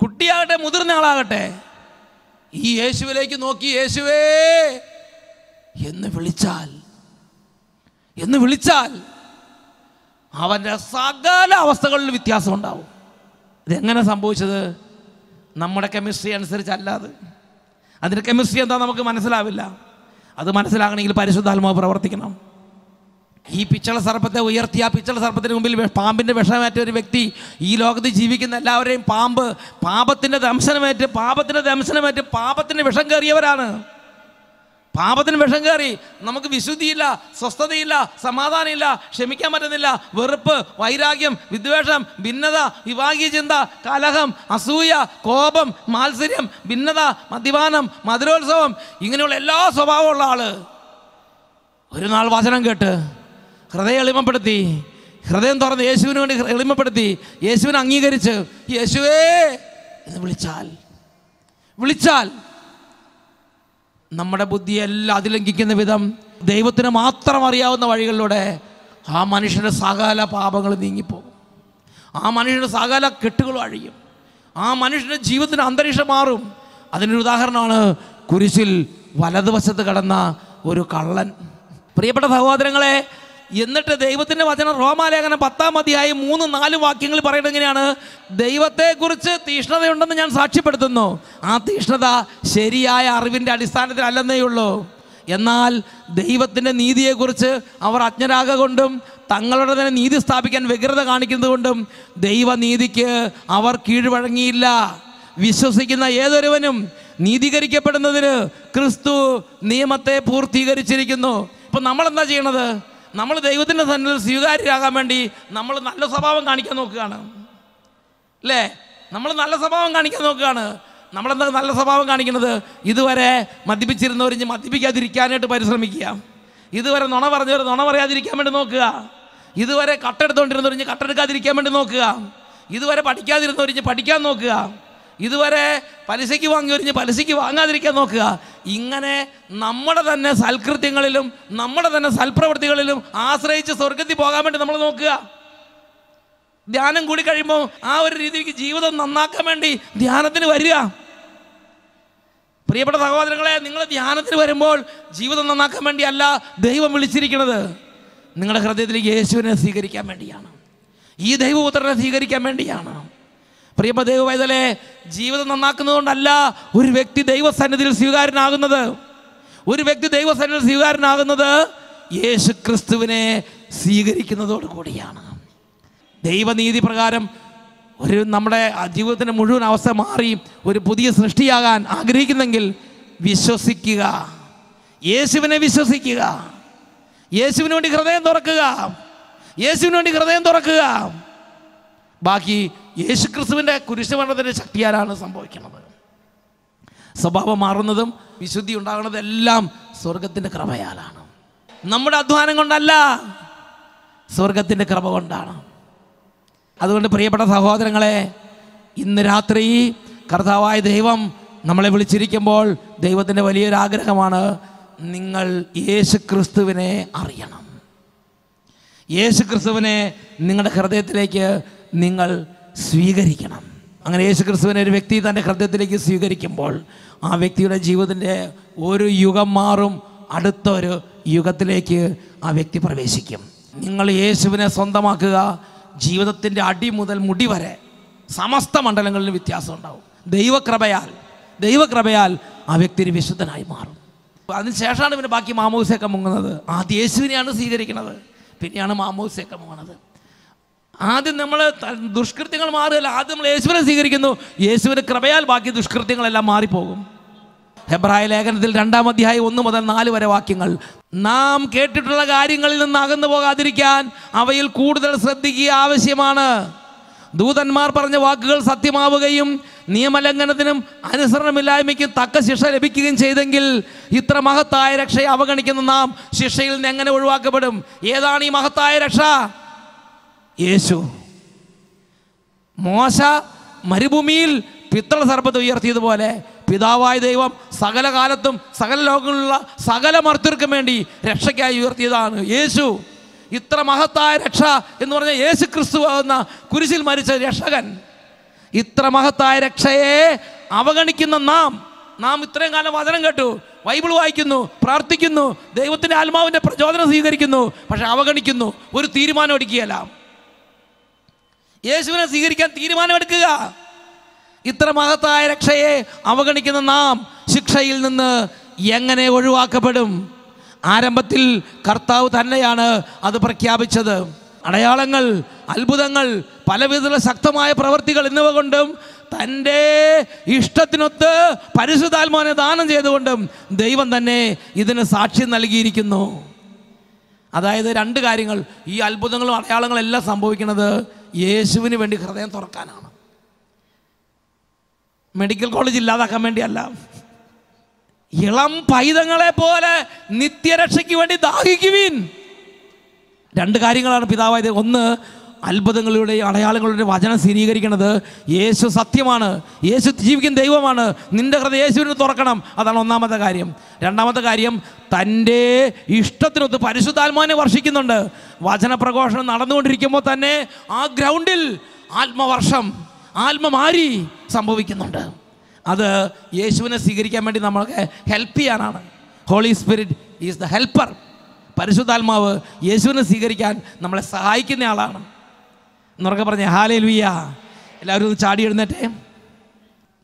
കുട്ടിയാകട്ടെ മുതിർന്ന ആളാകട്ടെ ഈ യേശുവിലേക്ക് നോക്കി യേശുവേ എന്ന് വിളിച്ചാൽ എന്ന് വിളിച്ചാൽ അവന്റെ സകല അവസ്ഥകളിൽ വ്യത്യാസം ഉണ്ടാവും ഇതെങ്ങനെ സംഭവിച്ചത്? നമ്മുടെ കെമിസ്ട്രി അനുസരിച്ചല്ലാതെ. അതിന്റെ കെമിസ്ട്രി എന്താ നമുക്ക് മനസ്സിലാവില്ല. അത് മനസ്സിലാകണമെങ്കിൽ പരിശുദ്ധാത്മാവ് പ്രവർത്തിക്കണം. ഈ പിച്ചള സർപ്പത്തെ ഉയർത്തി ആ പിച്ചള സർപ്പത്തിന് മുമ്പിൽ പാമ്പിന്റെ വിഷമേറ്റ ഒരു വ്യക്തി ഈ ലോകത്ത് ജീവിക്കുന്ന എല്ലാവരെയും പാമ്പ് പാപത്തിന്റെ ദംശനമേറ്റ് പാപത്തിന്റെ ദംശനമേറ്റ് പാപത്തിന്റെ വിഷം കയറിയവരാണ്. പാപത്തിന് വിഷം കയറി. നമുക്ക് വിശുദ്ധിയില്ല സ്വസ്ഥതയില്ല സമാധാനമില്ല ക്ഷമിക്കാൻ പറ്റുന്നില്ല. വെറുപ്പ് വൈരാഗ്യം വിദ്വേഷം ഭിന്നത വിവാഹീയ ചിന്ത കലഹം അസൂയ കോപം മാത്സര്യം ഭിന്നത മദ്യപാനം മധുരോത്സവം. ഇങ്ങനെയുള്ള എല്ലാ സ്വഭാവമുള്ള ആൾ ഒരു നാൾ വചനം കേട്ട് ഹൃദയം എളിമപ്പെടുത്തി ഹൃദയം തുറന്ന് യേശുവിന് വേണ്ടി എളിമപ്പെടുത്തി യേശുവിനെ അംഗീകരിച്ച് യേശുവേ എന്ന് വിളിച്ചാൽ. വിളിച്ചാൽ. നമ്മുടെ ബുദ്ധിയെല്ലാം അതിലംഘിക്കുന്ന വിധം ദൈവത്തിന് മാത്രം അറിയാവുന്ന വഴികളിലൂടെ ആ മനുഷ്യന്റെ സകല പാപങ്ങൾ നീങ്ങിപ്പോകും. ആ മനുഷ്യന്റെ സകല കെട്ടുകളും അഴിയും. ആ മനുഷ്യന്റെ ജീവിതത്തിന് അന്തരീക്ഷം മാറും. അതിനൊരു ഉദാഹരണമാണ് കുരിശിൽ വലതുവശത്ത് കടന്ന ഒരു കള്ളൻ. പ്രിയപ്പെട്ട സഹോദരങ്ങളെ എന്നിട്ട് ദൈവത്തിന്റെ വചനം റോമാലേഖനം പത്താം അധ്യായം മൂന്ന് നാല് വാക്യങ്ങൾ പറയുന്നത് എങ്ങനെയാണ്? ദൈവത്തെക്കുറിച്ച് തീഷ്ണതയുണ്ടെന്ന് ഞാൻ സാക്ഷ്യപ്പെടുത്തുന്നു. ആ തീഷ്ണത ശരിയായ അറിവിന്റെ അടിസ്ഥാനത്തിലല്ലെന്നേ ഉള്ളൂ. എന്നാൽ ദൈവത്തിന്റെ നീതിയെക്കുറിച്ച് അവർ അജ്ഞരാക കൊണ്ടും തങ്ങളുടെ തന്നെ നീതി സ്ഥാപിക്കാൻ വ്യഗ്രത കാണിക്കുന്നത് കൊണ്ടും ദൈവനീതിക്ക് അവർ കീഴ്വഴങ്ങിയില്ല. വിശ്വസിക്കുന്ന ഏതൊരുവനും നീതീകരിക്കപ്പെടുന്നതിന് ക്രിസ്തു നിയമത്തെ പൂർത്തീകരിച്ചിരിക്കുന്നു. ഇപ്പം നമ്മൾ എന്താ ചെയ്യണത്? നമ്മൾ ദൈവത്തിന്റെ സന്നിധിയിൽ സ്വീകാര്യരാകാൻ വേണ്ടി നമ്മൾ നല്ല സ്വഭാവം കാണിക്കാൻ നോക്കുകയാണ്. അല്ലേ? നമ്മൾ നല്ല സ്വഭാവം കാണിക്കാൻ നോക്കുകയാണ്. നമ്മളെന്താ നല്ല സ്വഭാവം കാണിക്കുന്നത്? ഇതുവരെ മദ്യപിച്ചിരുന്നവർ ഇനി മദ്യപിക്കാതിരിക്കാനായിട്ട് പരിശ്രമിക്കുക. ഇതുവരെ നുണ പറഞ്ഞവർ നുണ പറയാതിരിക്കാൻ വേണ്ടി നോക്കുക. ഇതുവരെ കട്ടെടുത്തുകൊണ്ടിരുന്നവർ ഇനി കട്ടെടുക്കാതിരിക്കാൻ വേണ്ടി നോക്കുക. ഇതുവരെ പഠിക്കാതിരുന്നവർ ഇനി പഠിക്കാൻ നോക്കുക. ഇതുവരെ പലിശയ്ക്ക് വാങ്ങി ഒരിഞ്ഞ് പലിശയ്ക്ക് വാങ്ങാതിരിക്കാൻ നോക്കുക. ഇങ്ങനെ നമ്മുടെ തന്നെ സൽകൃത്യങ്ങളിലും നമ്മുടെ തന്നെ സൽപ്രവൃത്തികളിലും ആശ്രയിച്ച് സ്വർഗത്തിൽ പോകാൻ വേണ്ടി നമ്മൾ നോക്കുക. ധ്യാനം കൂടി കഴിയുമ്പോൾ ആ ഒരു രീതിക്ക് ജീവിതം നന്നാക്കാൻ വേണ്ടി ധ്യാനത്തിന് വരിക. പ്രിയപ്പെട്ട സഹോദരങ്ങളെ നിങ്ങൾ ധ്യാനത്തിന് വരുമ്പോൾ ജീവിതം നന്നാക്കാൻ വേണ്ടിയല്ല ദൈവം വിളിച്ചിരിക്കുന്നത്. നിങ്ങളുടെ ഹൃദയത്തിലേക്ക് യേശുവിനെ സ്വീകരിക്കാൻ വേണ്ടിയാണ്. ഈ ദൈവപുത്രനെ സ്വീകരിക്കാൻ വേണ്ടിയാണ്. ദൈവവൈതലെ ജീവിതം നന്നാക്കുന്നതുകൊണ്ടല്ല ഒരു വ്യക്തി ദൈവസന്നിധിയിൽ സ്വീകാര്യനാകുന്നത്. ഒരു വ്യക്തി ദൈവസന്നിധിയിൽ സ്വീകാരനാകുന്നത് യേശു ക്രിസ്തുവിനെ സ്വീകരിക്കുന്നതോട് കൂടിയാണ്. ദൈവനീതി പ്രകാരം ഒരു നമ്മുടെ ജീവിതത്തിന്റെ മുഴുവൻ അവസ്ഥ മാറി ഒരു പുതിയ സൃഷ്ടിയാകാൻ ആഗ്രഹിക്കുന്നെങ്കിൽ വിശ്വസിക്കുക. യേശുവിനെ വിശ്വസിക്കുക. യേശുവിന് വേണ്ടി ഹൃദയം തുറക്കുക. യേശുവിന് വേണ്ടി ഹൃദയം തുറക്കുക. ബാക്കി യേശുക്രിസ്തുവിന്റെ കുരിശുമരണത്തിന്റെ ശക്തിയാലാണ് സംഭവിക്കുന്നത്. സ്വഭാവം മാറുന്നതും വിശുദ്ധി ഉണ്ടാകുന്നതും എല്ലാം സ്വർഗത്തിന്റെ കൃപയാലാണ്. നമ്മുടെ അധ്വാനം കൊണ്ടല്ല സ്വർഗത്തിന്റെ കൃപ കൊണ്ടാണ്. അതുകൊണ്ട് പ്രിയപ്പെട്ട സഹോദരങ്ങളെ ഇന്ന് രാത്രി കർത്താവായ ദൈവം നമ്മളെ വിളിച്ചിരിക്കുമ്പോൾ ദൈവത്തിന്റെ വലിയൊരു ആഗ്രഹമാണ് നിങ്ങൾ യേശു ക്രിസ്തുവിനെ അറിയണം. യേശു ക്രിസ്തുവിനെ നിങ്ങളുടെ ഹൃദയത്തിലേക്ക് നിങ്ങൾ സ്വീകരിക്കണം. അങ്ങനെ യേശു ക്രിസ്തുവിനെ ഒരു വ്യക്തി തന്റെ ഹൃദയത്തിലേക്ക് സ്വീകരിക്കുമ്പോൾ ആ വ്യക്തിയുടെ ജീവിതത്തിന്റെ ഒരു യുഗം മാറും അടുത്ത ഒരു യുഗത്തിലേക്ക് ആ വ്യക്തി പ്രവേശിക്കും. നിങ്ങൾ യേശുവിനെ സ്വന്തമാക്കുക ജീവിതത്തിന്റെ അടി മുതൽ മുടി വരെ സമസ്ത മണ്ഡലങ്ങളിലും വ്യത്യാസം ഉണ്ടാവും. ദൈവകൃപയാൽ ദൈവകൃപയാൽ ആ വ്യക്തി ഒരു വിശുദ്ധനായി മാറും. അതിനുശേഷമാണ് പിന്നെ ബാക്കി മാമോസയൊക്കെ മുങ്ങുന്നത്. ആദ്യം യേശുവിനെയാണ് സ്വീകരിക്കുന്നത് പിന്നെയാണ് മാമോസയൊക്കെ മുങ്ങുന്നത്. ആദ്യം നമ്മൾ ദുഷ്കൃത്യങ്ങൾ മാറുകയല്ല. ആദ്യം നമ്മൾ യേശുവിനെ സ്വീകരിക്കുന്നു. യേശുവിന് കൃപയാൽ ബാക്കി ദുഷ്കൃത്യങ്ങളെല്ലാം മാറിപ്പോകും. ഹെബ്രായ ലേഖനത്തിൽ രണ്ടാം അധ്യായം ഒന്ന് മുതൽ നാല് വരെ വാക്യങ്ങൾ. നാം കേട്ടിട്ടുള്ള കാര്യങ്ങളിൽ നിന്ന് അകന്നു പോകാതിരിക്കാൻ അവയിൽ കൂടുതൽ ശ്രദ്ധിക്കുക ആവശ്യമാണ്. ദൂതന്മാർ പറഞ്ഞ വാക്കുകൾ സത്യമാവുകയും നിയമലംഘനത്തിനും അനുസരണമില്ലായ്മയ്ക്കും തക്ക ശിക്ഷ ലഭിക്കുകയും ചെയ്തെങ്കിൽ ഇത്ര മഹത്തായ രക്ഷയെ അവഗണിക്കുന്ന നാം ശിക്ഷയിൽ നിന്ന് എങ്ങനെ ഒഴിവാക്കപ്പെടും? ഏതാണ് ഈ മഹത്തായ രക്ഷ? യേശു. മോശ മരുഭൂമിയിൽ പിത്തള സർപ്പത്തെ ഉയർത്തിയതുപോലെ പിതാവായ ദൈവം സകല കാലത്തും സകല ലോകങ്ങളിലുള്ള സകല മർത്തർക്കും വേണ്ടി രക്ഷയ്ക്കായി ഉയർത്തിയതാണ് യേശു. ഇത്ര മഹത്തായ രക്ഷ എന്ന് പറഞ്ഞ യേശു ക്രിസ്തു എന്ന കുരിശിൽ മരിച്ച രക്ഷകൻ. ഇത്ര മഹത്തായ രക്ഷയെ അവഗണിക്കുന്ന നാം നാം ഇത്രയും കാലം വചനം കേട്ടു ബൈബിൾ വായിക്കുന്നു പ്രാർത്ഥിക്കുന്നു ദൈവത്തിന്റെ ആത്മാവിന്റെ പ്രചോദനം സ്വീകരിക്കുന്നു പക്ഷെ അവഗണിക്കുന്നു ഒരു തീരുമാനം എടുക്കുകയല്ല. യേശുവിനെ സ്വീകരിക്കാൻ തീരുമാനമെടുക്കുക. ഇത്ര മഹത്തായ രക്ഷയെ അവഗണിക്കുന്ന നാം ശിക്ഷയിൽ നിന്ന് എങ്ങനെ ഒഴിവാക്കപ്പെടും? ആരംഭത്തിൽ കർത്താവ് തന്നെയാണ് അത് പ്രഖ്യാപിച്ചത്. അടയാളങ്ങൾ അത്ഭുതങ്ങൾ പലവിധത്തിലുള്ള ശക്തമായ പ്രവൃത്തികൾ എന്നിവ കൊണ്ടും തന്റെ ഇഷ്ടത്തിനൊത്ത് പരിശുദ്ധാത്മാവിനെ ദാനം ചെയ്തുകൊണ്ടും ദൈവം തന്നെ ഇതിന് സാക്ഷ്യം നൽകിയിരിക്കുന്നു. അതായത് രണ്ട് കാര്യങ്ങൾ ഈ അത്ഭുതങ്ങളും അടയാളങ്ങളും എല്ലാം സംഭവിക്കുന്നത് യേശുവിന് വേണ്ടി ഹൃദയം തുറക്കാനാണ്. മെഡിക്കൽ കോളേജ് ഇല്ലാതാക്കാൻ വേണ്ടിയല്ല. ഇളം പൈതങ്ങളെ പോലെ നിത്യരക്ഷയ്ക്ക് വേണ്ടി ദാഹിക്കുവീൻ. രണ്ട് കാര്യങ്ങളാണ് പിതാവായത്. ഒന്ന് അത്ഭുതങ്ങളുടെയും അടയാളങ്ങളുടെ വചനം സ്ഥിരീകരിക്കുന്നത് യേശു സത്യമാണ്. യേശു ജീവിക്കുന്ന ദൈവമാണ്. നിന്റെ ഹൃദയ യേശുവിന് തുറക്കണം. അതാണ് ഒന്നാമത്തെ കാര്യം. രണ്ടാമത്തെ കാര്യം തന്റെ ഇഷ്ടത്തിനൊത്ത് പരിശുദ്ധാത്മാവിനെ വർഷിക്കുന്നുണ്ട്. വചനപ്രഘോഷണം നടന്നുകൊണ്ടിരിക്കുമ്പോൾ തന്നെ ആ ഗ്രൗണ്ടിൽ ആത്മവർഷം ആത്മമാരി സംഭവിക്കുന്നുണ്ട്. അത് യേശുവിനെ സ്വീകരിക്കാൻ വേണ്ടി നമ്മൾക്ക് ഹെൽപ്പ് ചെയ്യാനാണ്. Holy spirit is the helper പരിശുദ്ധാത്മാവ് യേശുവിനെ സ്വീകരിക്കാൻ നമ്മളെ സഹായിക്കുന്ന ആളാണ്. എന്നുറക്കെ പറഞ്ഞ ഹാലേ ലുയ്യ എല്ലാവരും ഒന്ന് ചാടി എഴുന്നേറ്റേ.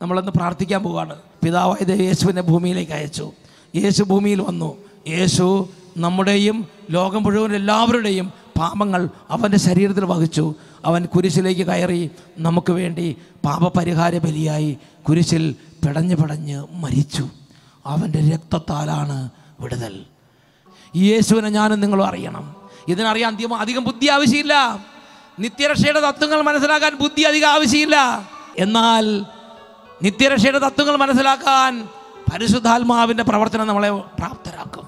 നമ്മളൊന്ന് പ്രാർത്ഥിക്കാൻ പോവുകയാണ് പിതാവായ ദൈവം യേശുവിനെ ഭൂമിയിലേക്ക് അയച്ചു. യേശു ഭൂമിയിൽ വന്നു. യേശു നമ്മുടെയും ലോകം മുഴുവൻ എല്ലാവരുടെയും പാപങ്ങൾ അവന്റെ ശരീരത്തിൽ വഹിച്ചു. അവൻ കുരിശിലേക്ക് കയറി നമുക്ക് വേണ്ടി പാപപരിഹാര ബലിയായി കുരിശിൽ പിടഞ്ഞ് പിടഞ്ഞ് മരിച്ചു. അവന്റെ രക്തത്താലാണ് വിടുതൽ. യേശുവിനെ ഞാനും നിങ്ങളും അറിയണം. ഇതിനറിയാൻ അധികം ബുദ്ധി ആവശ്യമില്ല. നിത്യരക്ഷയുടെ തത്വങ്ങൾ മനസ്സിലാക്കാൻ ബുദ്ധി അധികം ആവശ്യമില്ല. എന്നാൽ നിത്യരക്ഷയുടെ തത്വങ്ങൾ മനസ്സിലാക്കാൻ പരിശുദ്ധാത്മാവിന്റെ പ്രവർത്തനം നമ്മളെ പ്രാപ്തരാക്കും.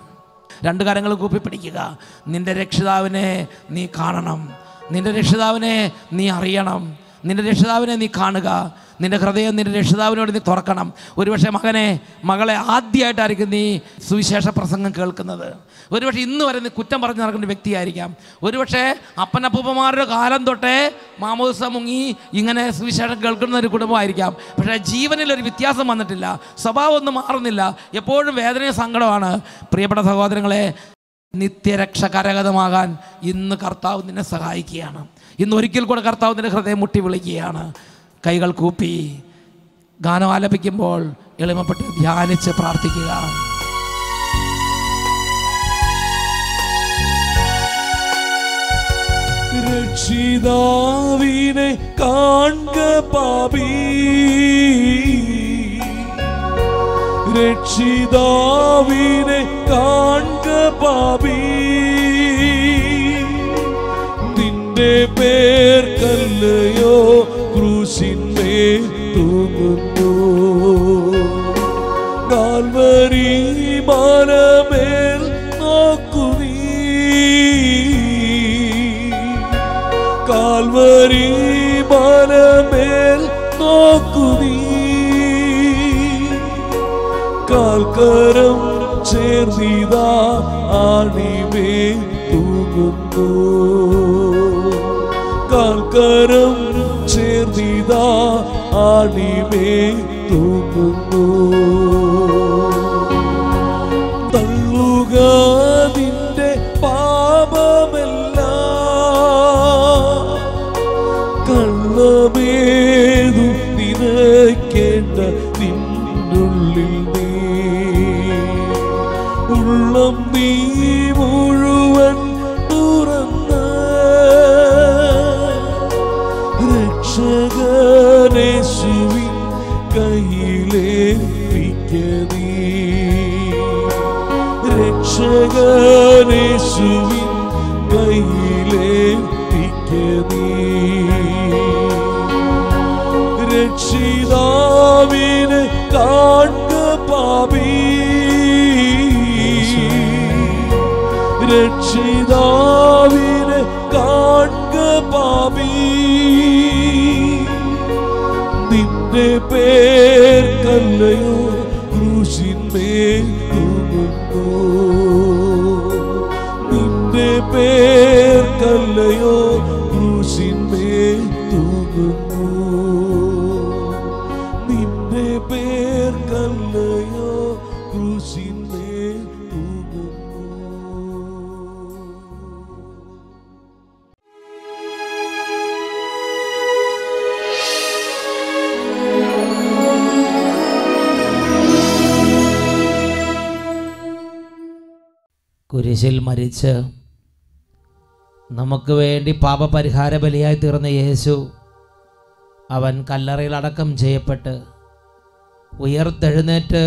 രണ്ട് കാര്യങ്ങൾ കൂപ്പിപ്പിടിക്കുക നിന്റെ രക്ഷിതാവിനെ നീ കാണണം. നിന്റെ രക്ഷിതാവിനെ നീ അറിയണം. നിന്റെ രക്ഷിതാവിനെ നീ കാണുക. നിന്റെ ഹൃദയം നിന്റെ രക്ഷിതാവിനോട് നീ തുറക്കണം. ഒരുപക്ഷെ മകനെ മകളെ ആദ്യമായിട്ടായിരിക്കും നീ സുവിശേഷ പ്രസംഗം കേൾക്കുന്നത്. ഒരുപക്ഷെ ഇന്ന് വരെ നീ കുറ്റം പറഞ്ഞു നടക്കുന്ന വ്യക്തിയായിരിക്കാം. ഒരുപക്ഷെ അപ്പനപ്പൂപ്പന്മാരുടെ കാലം തൊട്ടേ മാമോദിസ മുങ്ങി ഇങ്ങനെ സുവിശേഷം കേൾക്കുന്ന ഒരു കുടുംബമായിരിക്കാം. പക്ഷേ ജീവനിൽ ഒരു വ്യത്യാസം വന്നിട്ടില്ല. സ്വഭാവം ഒന്നും മാറുന്നില്ല. എപ്പോഴും വേദനയും സങ്കടമാണ് പ്രിയപ്പെട്ട സഹോദരങ്ങളെ നിത്യരക്ഷ കരഗതമാകാൻ ഇന്ന് കർത്താവ് നിന്നെ സഹായിക്കുകയാണ്. ഇന്ന് ഒരിക്കൽ കൂടെ കർത്താവ് നിന്റെ ഹൃദയം മുട്ടി വിളിക്കുകയാണ്. കൈകൾ കൂപ്പി ഗാനം ആലപിക്കുമ്പോൾ എളിമപ്പെട്ട് ധ്യാനിച്ച് പ്രാർത്ഥിക്കുക. രക്ഷിതാവിനെ കാണുക പാപി. രക്ഷിതാവിനെ കാൺക പാപി. നിന്റെ പേർ കല്ലയോ ക്രൂശിന്റെ തൂങ്ങുന്നു. കാൽവരി മാനമേൽ നോക്കു നീ കാൽവരി മാനമേൽ നോക്കു നീ കാൽക്കരം ചേർന്നിതാ ആണിമേ തൂങ്ങുന്നു കാൽക്കരം ചേർന്നിതാ ആണിമേ തൂങ്ങുന്നു രക്ഷിതാവിനെ കാണുക പാപി. രക്ഷിതാവിനെ കുരിശിൽ മരിച്ച് നമുക്ക് വേണ്ടി പാപപരിഹാര ബലിയായി തീർന്ന യേശു അവൻ കല്ലറയിൽ അടക്കം ചെയ്യപ്പെട്ട് ഉയർത്തെഴുന്നേറ്റ്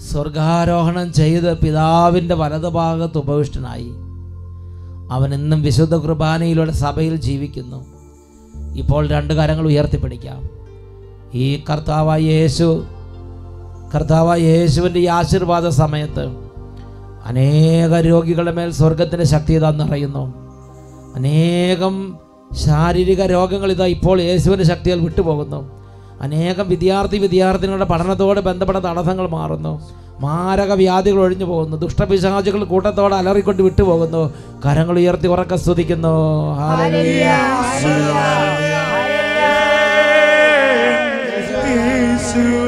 സ്വർഗാരോഹണം ചെയ്ത് പിതാവിന്റെ വലതുഭാഗത്ത് ഉപവിഷ്ടനായി. അവൻ ഇന്നും വിശുദ്ധ കുർബാനയിലൂടെ സഭയിൽ ജീവിക്കുന്നു. ഇപ്പോൾ രണ്ട് കാര്യങ്ങൾ ഉയർത്തിപ്പിടിക്കാം. ഈ കർത്താവായ യേശു കർത്താവായ യേശുവിന്റെ ഈ ആശീർവാദ സമയത്ത് അനേക രോഗികളുടെ മേൽ സ്വർഗത്തിന്റെ ശക്തി ഇതാ നിറയുന്നു. അനേകം ശാരീരിക രോഗങ്ങൾ ഇതാ ഇപ്പോൾ യേശുവിന്റെ ശക്തികൾ വിട്ടുപോകുന്നു. അനേകം വിദ്യാർത്ഥി വിദ്യാർത്ഥിനികളുടെ പഠനത്തോട് ബന്ധപ്പെട്ട തടസ്സങ്ങൾ മാറുന്നു. മാരക വ്യാധികൾ ഒഴിഞ്ഞു പോകുന്നു. ദുഷ്ടപിശാചുകൾ കൂട്ടത്തോടെ അലറിക്കൊണ്ട് വിട്ടുപോകുന്നു. കരങ്ങൾ ഉയർത്തി ഉറക്ക സ്തുതിക്കുന്നു. യേശുവേ